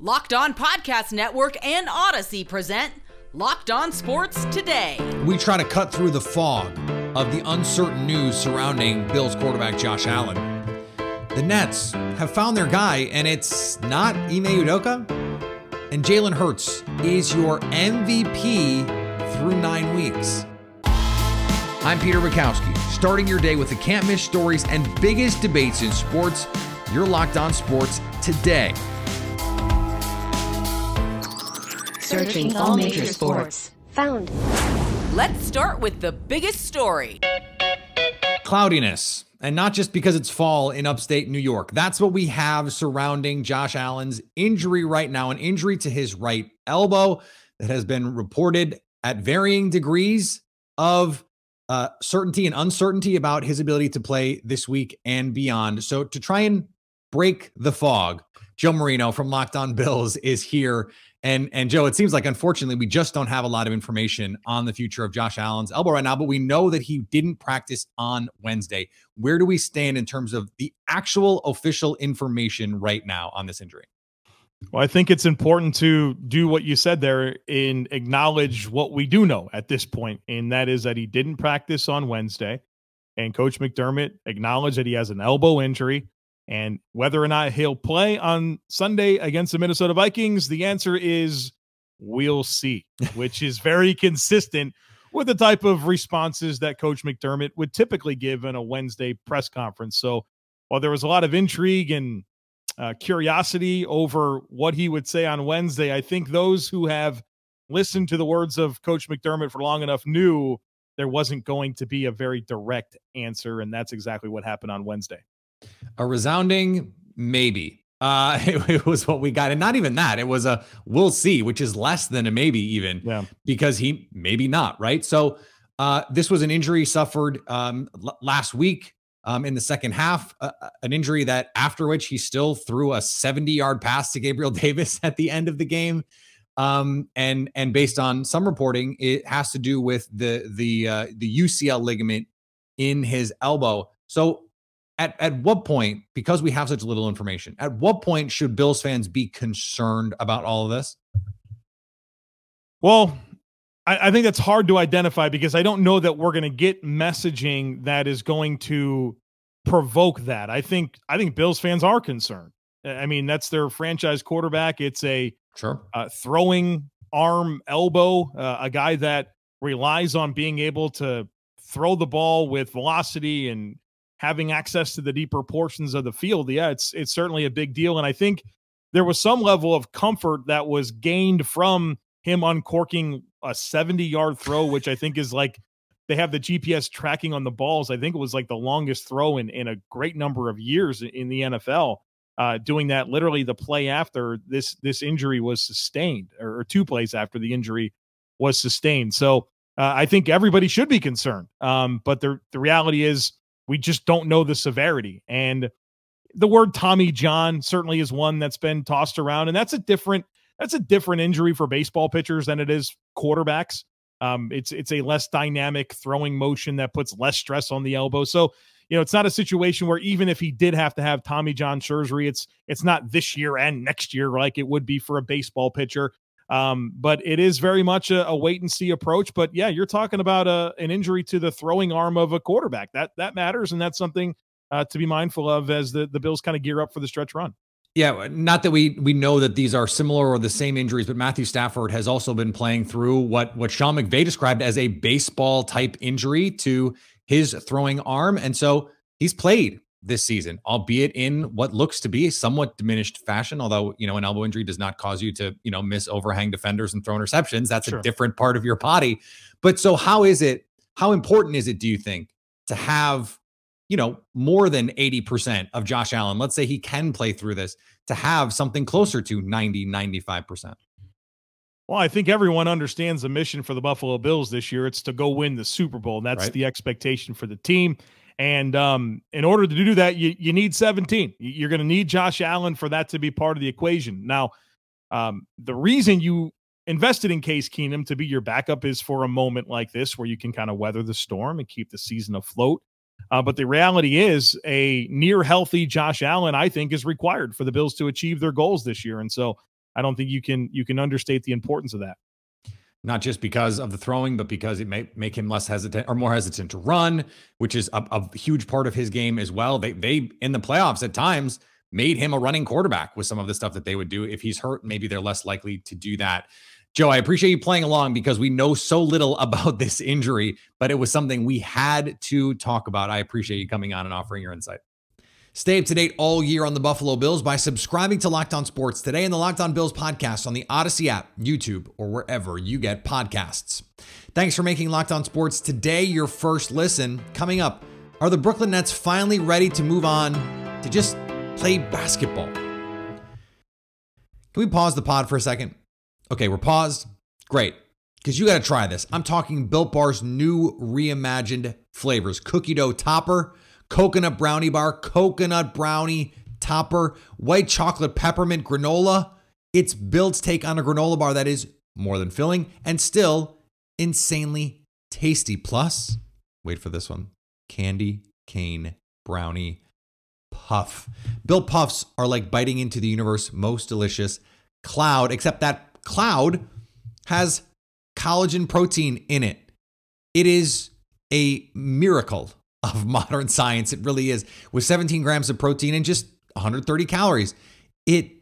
Locked On Podcast Network and Audacy present Locked On Sports Today. We try to cut through the fog of the uncertain news surrounding Bills quarterback Josh Allen. The Nets have found their guy, and it's not Ime Udoka. And Jalen Hurts is your MVP through nine weeks. I'm Peter Bukowski, starting your day with the can't miss stories and biggest debates in sports. You're locked on sports today. Searching all major sports. Found. Let's start with the biggest story. Cloudiness, and not just because it's fall in upstate New York. That's what we have surrounding Josh Allen's injury right now, an injury to his right elbow that has been reported at varying degrees of uh, certainty and uncertainty about his ability to play this week and beyond. So, to try and break the fog, Joe Marino from Locked On Bills is here. And and Joe, it seems like unfortunately we just don't have a lot of information on the future of Josh Allen's elbow right now, but we know that he didn't practice on Wednesday. Where do we stand in terms of the actual official information right now on this injury? Well, I think it's important to do what you said there and acknowledge what we do know at this point, and that is that he didn't practice on Wednesday. And Coach McDermott acknowledged that he has an elbow injury. And whether or not he'll play on Sunday against the Minnesota Vikings, the answer is we'll see, which is very consistent with the type of responses that Coach McDermott would typically give in a Wednesday press conference. So while there was a lot of intrigue and uh, curiosity over what he would say on Wednesday, I think those who have listened to the words of Coach McDermott for long enough knew there wasn't going to be a very direct answer. And that's exactly what happened on Wednesday. A resounding maybe. Uh, it, it, was what we got, and not even that. It was a we'll see, which is less than a maybe, even. Yeah. Because he maybe not right. So uh, this was an injury suffered um, l- last week um, in the second half. Uh, uh an injury that after which he still threw a 70 yard pass to Gabriel Davis at the end of the game. Um, and and based on some reporting, it has to do with the the uh, the UCL ligament in his elbow. So at at what point, because we have such little information, at what point should Bills fans be concerned about all of this? Well, I, I think that's hard to identify because I don't know that we're going to get messaging that is going to provoke that. I think I think Bills fans are concerned. I mean, that's their franchise quarterback. It's a sure uh, throwing arm, elbow, uh, a guy that relies on being able to throw the ball with velocity and having access to the deeper portions of the field, yeah, it's it's certainly a big deal. And I think there was some level of comfort that was gained from him uncorking a 70 yard throw, which I think is like they have the GPS tracking on the balls. I think it was like the longest throw in, in a great number of years in the NFL. Uh, doing that literally the play after this this injury was sustained, or, or two plays after the injury was sustained. So uh, I think everybody should be concerned. Um, but the the reality is we just don't know the severity. And the word Tommy John certainly is one that's been tossed around, and that's a different that's a different injury for baseball pitchers than it is quarterbacks. Um, it's it's a less dynamic throwing motion that puts less stress on the elbow. So you know, it's not a situation where even if he did have to have Tommy John surgery, it's it's not this year and next year like it would be for a baseball pitcher. Um, but it is very much a, a, wait and see approach. But yeah, you're talking about a, uh, an injury to the throwing arm of a quarterback. That that matters, and that's something uh, to be mindful of as the the Bills kind of gear up for the stretch run. Yeah, not that we we know that these are similar or the same injuries, but Matthew Stafford has also been playing through what what Sean McVay described as a baseball type injury to his throwing arm, and so he's played this season, albeit in what looks to be a somewhat diminished fashion. Although, you know, an elbow injury does not cause you to, you know, miss overhang defenders and throw interceptions. That's sure. a different part of your body. But so, how is it, how important is it, do you think, to have, you know, more than 80% of Josh Allen? Let's say he can play through this to have something closer to 90, 95%. Well, I think everyone understands the mission for the Buffalo Bills this year. It's to go win the Super Bowl. And that's right. the expectation for the team. And um, in order to do that, you, you need 17. You're going to need Josh Allen for that to be part of the equation. Now, um, the reason you invested in Case Keenum to be your backup is for a moment like this where you can kind of weather the storm and keep the season afloat. Uh, but the reality is, a near healthy Josh Allen, I think, is required for the Bills to achieve their goals this year. And so I don't think you can you can understate the importance of that. Not just because of the throwing, but because it may make him less hesitant or more hesitant to run, which is a, a huge part of his game as well. They they in the playoffs at times made him a running quarterback with some of the stuff that they would do. If he's hurt, maybe they're less likely to do that. Joe, I appreciate you playing along because we know so little about this injury, but it was something we had to talk about. I appreciate you coming on and offering your insight. Stay up to date all year on the Buffalo Bills by subscribing to Locked On Sports today in the Locked On Bills podcast on the Audacy app, YouTube, or wherever you get podcasts. Thanks for making Locked On Sports today your first listen. Coming up, are the Brooklyn Nets finally ready to move on to just play basketball? Can we pause the pod for a second? Okay, we're paused. Great. Because you got to try this. I'm talking Built Bar's new reimagined flavors cookie dough topper coconut brownie bar, coconut brownie topper, white chocolate peppermint granola. It's Built's take on a granola bar that is more than filling and still insanely tasty. Plus, wait for this one candy cane brownie puff. Built puffs are like biting into the universe most delicious cloud, except that cloud has collagen protein in it. It is a miracle of modern science. It really is. With 17 grams of protein and just 130 calories, it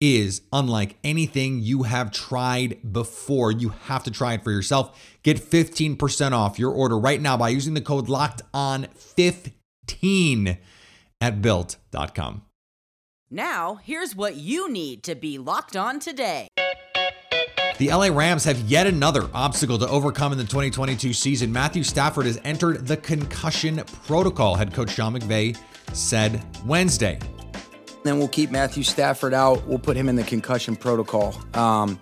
is unlike anything you have tried before. You have to try it for yourself. Get 15% off your order right now by using the code locked on 15 at built.com. Now, here's what you need to be locked on today. The LA Rams have yet another obstacle to overcome in the 2022 season. Matthew Stafford has entered the concussion protocol, head coach Sean McVay said Wednesday. Then we'll keep Matthew Stafford out. We'll put him in the concussion protocol. Um,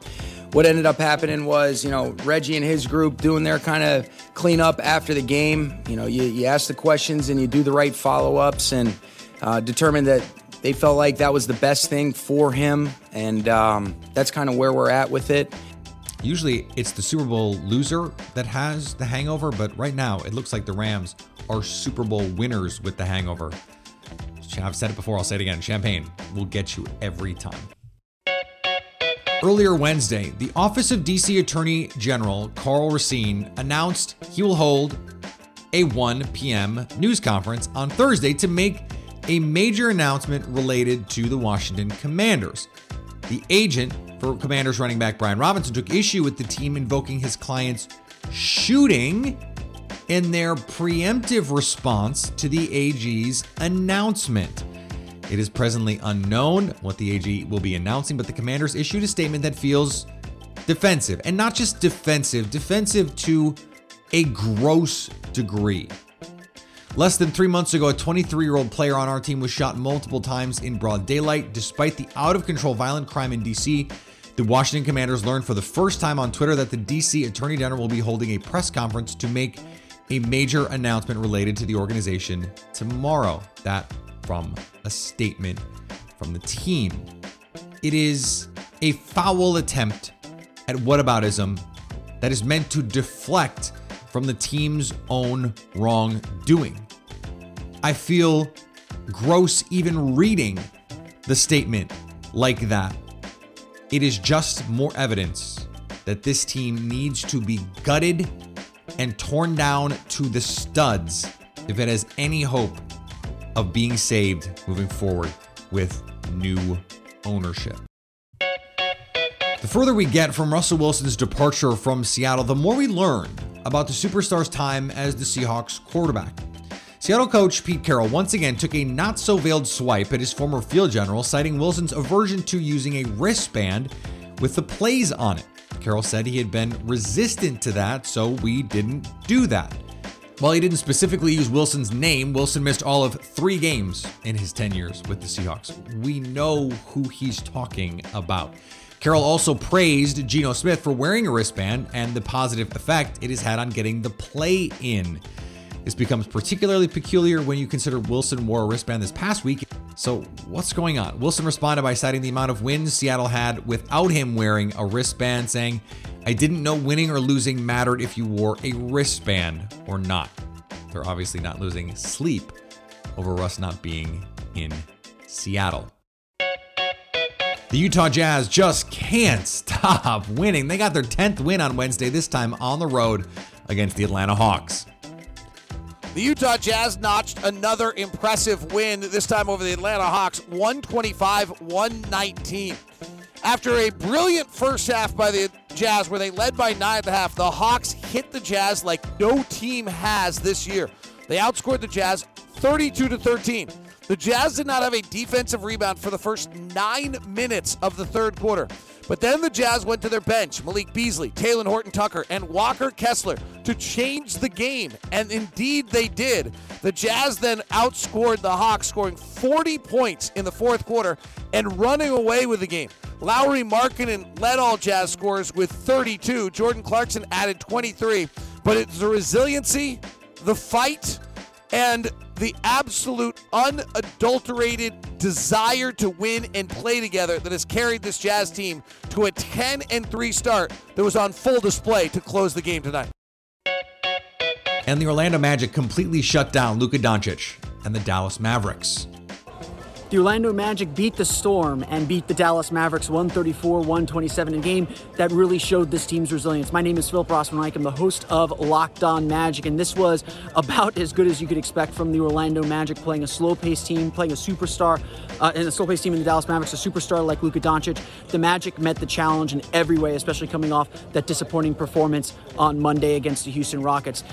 what ended up happening was, you know, Reggie and his group doing their kind of cleanup after the game. You know, you, you ask the questions and you do the right follow ups and uh, determine that they felt like that was the best thing for him. And um, that's kind of where we're at with it. Usually it's the Super Bowl loser that has the hangover, but right now it looks like the Rams are Super Bowl winners with the hangover. I've said it before, I'll say it again. Champagne will get you every time. Earlier Wednesday, the Office of DC Attorney General Karl Racine announced he will hold a 1 p.m. news conference on Thursday to make a major announcement related to the Washington Commanders. The agent for Commanders running back Brian Robinson took issue with the team invoking his client's shooting in their preemptive response to the AG's announcement. It is presently unknown what the AG will be announcing, but the Commanders issued a statement that feels defensive, and not just defensive, defensive to a gross degree. Less than three months ago, a 23 year old player on our team was shot multiple times in broad daylight. Despite the out of control violent crime in DC, the Washington Commanders learned for the first time on Twitter that the DC Attorney General will be holding a press conference to make a major announcement related to the organization tomorrow. That from a statement from the team. It is a foul attempt at whataboutism that is meant to deflect from the team's own wrongdoing. I feel gross even reading the statement like that. It is just more evidence that this team needs to be gutted and torn down to the studs if it has any hope of being saved moving forward with new ownership. The further we get from Russell Wilson's departure from Seattle, the more we learn about the superstar's time as the Seahawks quarterback. Seattle coach Pete Carroll once again took a not so veiled swipe at his former field general, citing Wilson's aversion to using a wristband with the plays on it. Carroll said he had been resistant to that, so we didn't do that. While he didn't specifically use Wilson's name, Wilson missed all of three games in his 10 years with the Seahawks. We know who he's talking about. Carroll also praised Geno Smith for wearing a wristband and the positive effect it has had on getting the play in. This becomes particularly peculiar when you consider Wilson wore a wristband this past week. So, what's going on? Wilson responded by citing the amount of wins Seattle had without him wearing a wristband, saying, I didn't know winning or losing mattered if you wore a wristband or not. They're obviously not losing sleep over Russ not being in Seattle. The Utah Jazz just can't stop winning. They got their 10th win on Wednesday, this time on the road against the Atlanta Hawks. The Utah Jazz notched another impressive win, this time over the Atlanta Hawks, 125 119. After a brilliant first half by the Jazz, where they led by nine at the half, the Hawks hit the Jazz like no team has this year. They outscored the Jazz 32 to 13. The Jazz did not have a defensive rebound for the first nine minutes of the third quarter. But then the Jazz went to their bench, Malik Beasley, Talen Horton Tucker, and Walker Kessler, to change the game. And indeed they did. The Jazz then outscored the Hawks, scoring 40 points in the fourth quarter and running away with the game. Lauri Markkanen led all Jazz scorers with 32. Jordan Clarkson added 23. But it's the resiliency, the fight, and the absolute unadulterated desire to win and play together that has carried this Jazz team to a 10 and 3 start that was on full display to close the game tonight. And the Orlando Magic completely shut down Luka Doncic and the Dallas Mavericks. The Orlando Magic beat the Storm and beat the Dallas Mavericks 134 127 in game that really showed this team's resilience. My name is Philip Rossman Reich. I'm the host of Locked On Magic, and this was about as good as you could expect from the Orlando Magic playing a slow paced team, playing a superstar, uh, and a slow paced team in the Dallas Mavericks, a superstar like Luka Doncic. The Magic met the challenge in every way, especially coming off that disappointing performance on Monday against the Houston Rockets.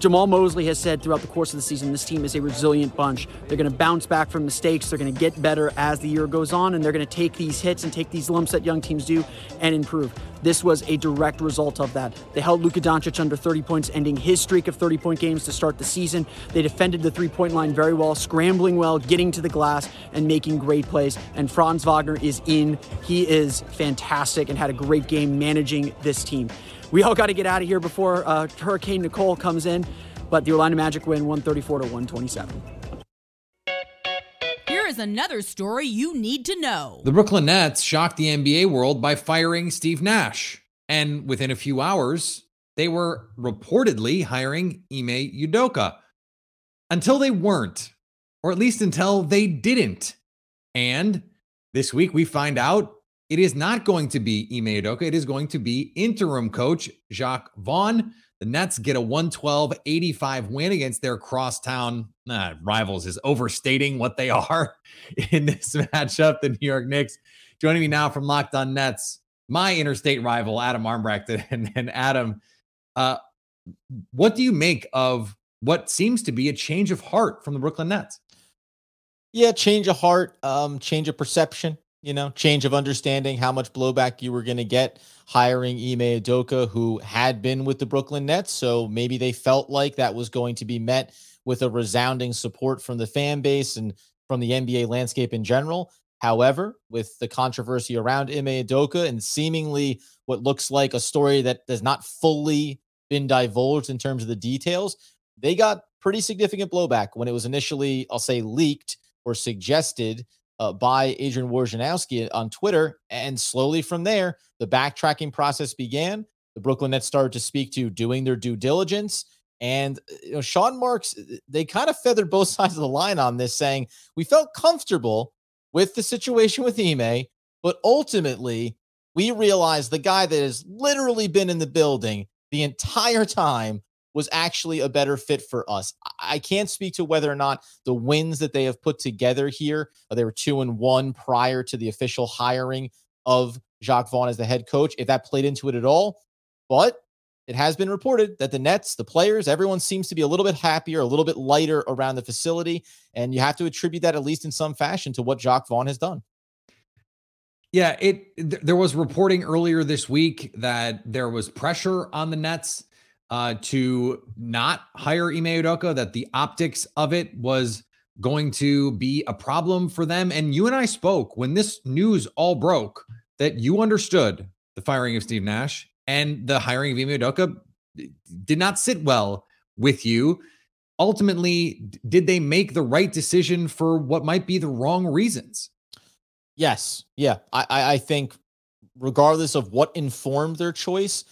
Jamahl Mosley has said throughout the course of the season, this team is a resilient bunch. They're going to bounce back from mistakes. They're going to get better as the year goes on, and they're going to take these hits and take these lumps that young teams do and improve. This was a direct result of that. They held Luka Doncic under 30 points, ending his streak of 30 point games to start the season. They defended the three point line very well, scrambling well, getting to the glass, and making great plays. And Franz Wagner is in. He is fantastic and had a great game managing this team. We all got to get out of here before uh, Hurricane Nicole comes in, but the Orlando Magic win 134 to 127. Here is another story you need to know. The Brooklyn Nets shocked the NBA world by firing Steve Nash. And within a few hours, they were reportedly hiring Ime Udoka until they weren't, or at least until they didn't. And this week we find out it is not going to be Ime Udoka. It is going to be interim coach Jacque Vaughn. The Nets get a 112 85 win against their crosstown nah, rivals, is overstating what they are in this matchup. The New York Knicks. Joining me now from Locked On Nets, my interstate rival, Adam Armbrecht. And, and Adam, uh, what do you make of what seems to be a change of heart from the Brooklyn Nets? Yeah, change of heart, um, change of perception you know, change of understanding how much blowback you were going to get hiring Ime Udoka, who had been with the Brooklyn Nets. So maybe they felt like that was going to be met with a resounding support from the fan base and from the NBA landscape in general. However, with the controversy around Ime Udoka and seemingly what looks like a story that has not fully been divulged in terms of the details, they got pretty significant blowback when it was initially, I'll say, leaked or suggested uh, by Adrian Wojnarowski on Twitter. And slowly from there, the backtracking process began. The Brooklyn Nets started to speak to doing their due diligence. And uh, you know, Sean Marks, uh, they kind of feathered both sides of the line on this, saying we felt comfortable with the situation with Ime, but ultimately we realized the guy that has literally been in the building the entire time was actually a better fit for us. I can't speak to whether or not the wins that they have put together here, uh, they were two and one prior to the official hiring of Jacque Vaughn as the head coach, if that played into it at all. But it has been reported that the Nets, the players, everyone seems to be a little bit happier, a little bit lighter around the facility. And you have to attribute that, at least in some fashion, to what Jacque Vaughn has done. Yeah, it th- there was reporting earlier this week that there was pressure on the Nets uh, to not hire Ime Udoka, that the optics of it was going to be a problem for them. And you and I spoke when this news all broke that you understood the firing of Steve Nash and the hiring of Ime Udoka did not sit well with you. Ultimately, did they make the right decision for what might be the wrong reasons? Yes. Yeah. I, I think regardless of what informed their choice,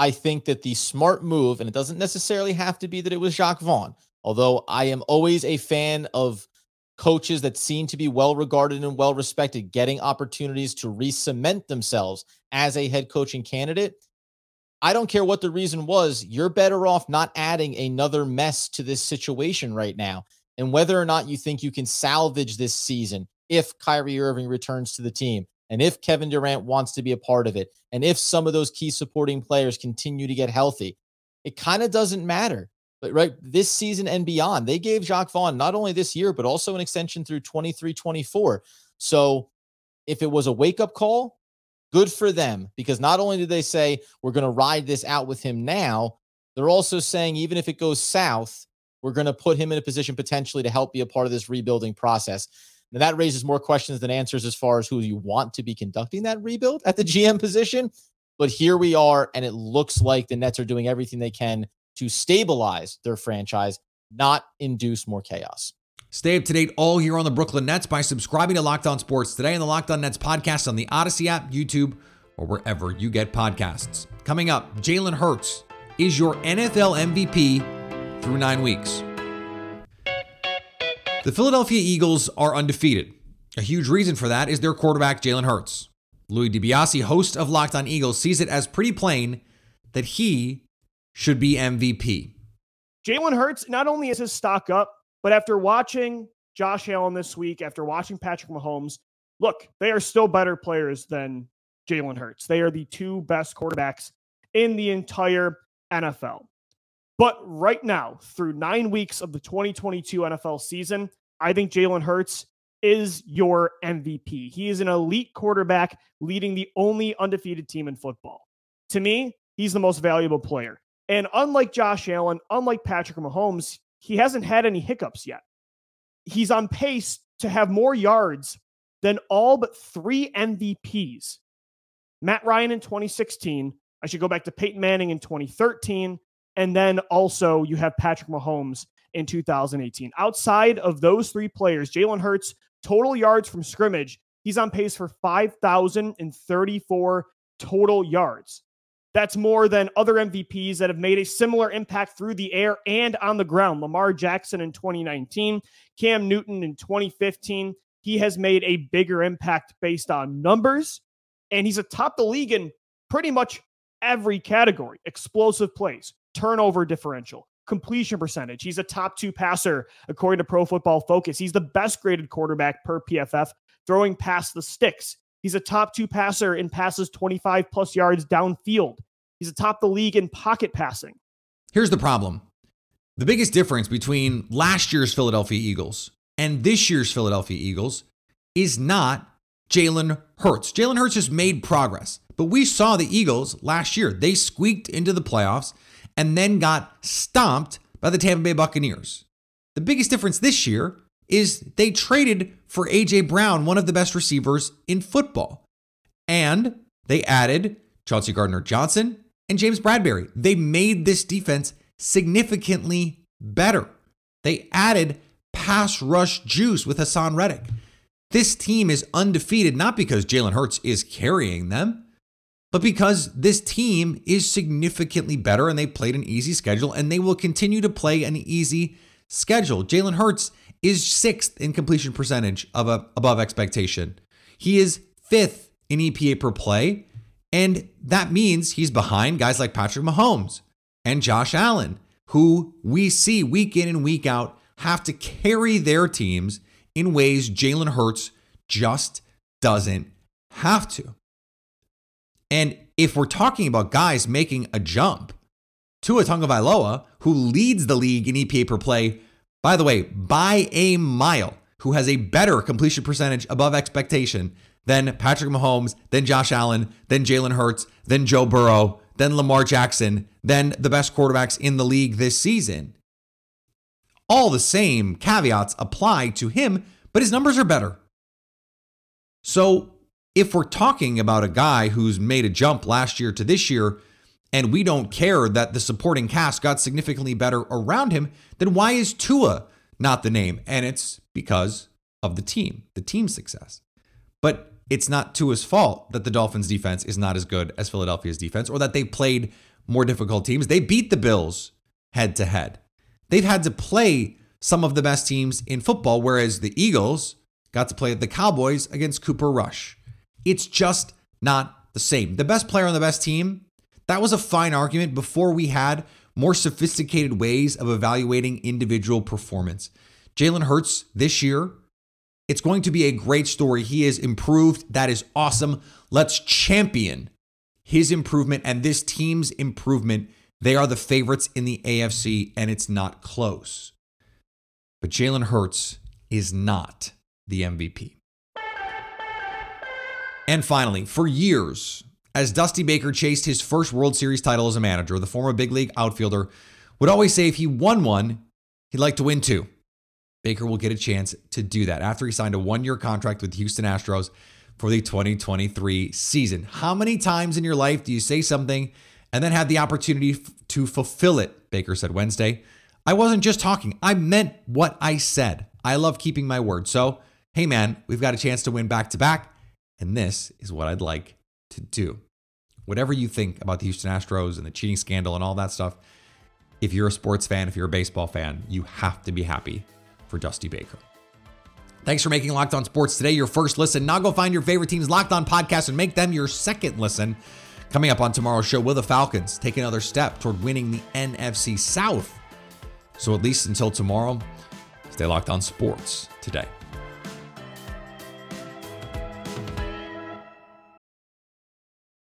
I think that the smart move, and it doesn't necessarily have to be that it was Jacque Vaughn, although I am always a fan of coaches that seem to be well regarded and well respected getting opportunities to re cement themselves as a head coaching candidate. I don't care what the reason was, you're better off not adding another mess to this situation right now. And whether or not you think you can salvage this season if Kyrie Irving returns to the team and if Kevin Durant wants to be a part of it and if some of those key supporting players continue to get healthy, it kind of doesn't matter. But right this season and beyond, they gave Jacque Vaughn not only this year, but also an extension through 23 24. So if it was a wake up call, good for them because not only did they say we're going to ride this out with him now, they're also saying even if it goes south, we're going to put him in a position potentially to help be a part of this rebuilding process. Now that raises more questions than answers as far as who you want to be conducting that rebuild at the GM position. But here we are, and it looks like the Nets are doing everything they can to stabilize their franchise, not induce more chaos. Stay up to date all year on the Brooklyn Nets by subscribing to Locked On Sports today and the Locked On Nets podcast on the Audacy app, YouTube, or wherever you get podcasts. Coming up, Jalen Hurts is your NFL MVP through nine weeks. The Philadelphia Eagles are undefeated. A huge reason for that is their quarterback, Jalen Hurts. Louis DiBiase, host of Locked On Eagles, sees it as pretty plain that he should be MVP. Jalen Hurts, not only is his stock up, but after watching Josh Allen this week, after watching Patrick Mahomes, look, they are still better players than Jalen Hurts. They are the two best quarterbacks in the entire NFL. But right now, through nine weeks of the 2022 NFL season, I think Jalen Hurts is your MVP. He is an elite quarterback leading the only undefeated team in football. To me, he's the most valuable player. And unlike Josh Allen, unlike Patrick Mahomes, he hasn't had any hiccups yet. He's on pace to have more yards than all but three MVPs. Matt Ryan in 2016. I should go back to Peyton Manning in 2013. And then also you have Patrick Mahomes in 2018. Outside of those three players, Jalen Hurts, total yards from scrimmage, he's on pace for 5,034 total yards. That's more than other MVPs that have made a similar impact through the air and on the ground. Lamar Jackson in 2019, Cam Newton in 2015. He has made a bigger impact based on numbers, and he's atop the league in pretty much every category explosive plays, turnover differential, completion percentage. He's a top two passer, according to Pro Football Focus. He's the best graded quarterback per PFF, throwing past the sticks. He's a top two passer in passes 25 plus yards downfield. He's atop the league in pocket passing. Here's the problem the biggest difference between last year's Philadelphia Eagles and this year's Philadelphia Eagles is not Jalen Hurts. Jalen Hurts has made progress, but we saw the Eagles last year. They squeaked into the playoffs and then got stomped by the Tampa Bay Buccaneers. The biggest difference this year is they traded for A.J. Brown, one of the best receivers in football. And they added Chauncey Gardner Johnson and James Bradberry. They made this defense significantly better. They added pass rush juice with Haason Reddick. This team is undefeated not because Jalen Hurts is carrying them, but because this team is significantly better and they played an easy schedule and they will continue to play an easy schedule. Jalen Hurts is sixth in completion percentage of a, above expectation. He is fifth in EPA per play. And that means he's behind guys like Patrick Mahomes and Josh Allen, who we see week in and week out have to carry their teams in ways Jalen Hurts just doesn't have to. And if we're talking about guys making a jump, to a Tua Tagovailoa, who leads the league in EPA per play, by the way, by a mile, who has a better completion percentage above expectation than Patrick Mahomes, then Josh Allen, then Jalen Hurts, then Joe Burrow, then Lamar Jackson, then the best quarterbacks in the league this season. All the same caveats apply to him, but his numbers are better. So, if we're talking about a guy who's made a jump last year to this year, and we don't care that the supporting cast got significantly better around him, then why is Tua not the name? And it's because of the team, the team's success. But it's not Tua's fault that the Dolphins defense is not as good as Philadelphia's defense or that they played more difficult teams. They beat the Bills head to head. They've had to play some of the best teams in football, whereas the Eagles got to play the Cowboys against Cooper Rush. It's just not the same. The best player on the best team, that was a fine argument before we had more sophisticated ways of evaluating individual performance. Jalen Hurts this year, it's going to be a great story. He is improved. That is awesome. Let's champion his improvement and this team's improvement. They are the favorites in the AFC, and it's not close. But Jalen Hurts is not the MVP. And finally, for years, as Dusty Baker chased his first World Series title as a manager, the former big league outfielder would always say if he won one, he'd like to win two. Baker will get a chance to do that after he signed a one year contract with Houston Astros for the 2023 season. How many times in your life do you say something and then have the opportunity f- to fulfill it? Baker said Wednesday. I wasn't just talking, I meant what I said. I love keeping my word. So, hey man, we've got a chance to win back to back, and this is what I'd like to do. Whatever you think about the Houston Astros and the cheating scandal and all that stuff, if you're a sports fan, if you're a baseball fan, you have to be happy for Dusty Baker. Thanks for making Locked On Sports today your first listen. Now go find your favorite team's Locked On podcast and make them your second listen. Coming up on tomorrow's show, will the Falcons take another step toward winning the NFC South? So at least until tomorrow, stay locked on sports today.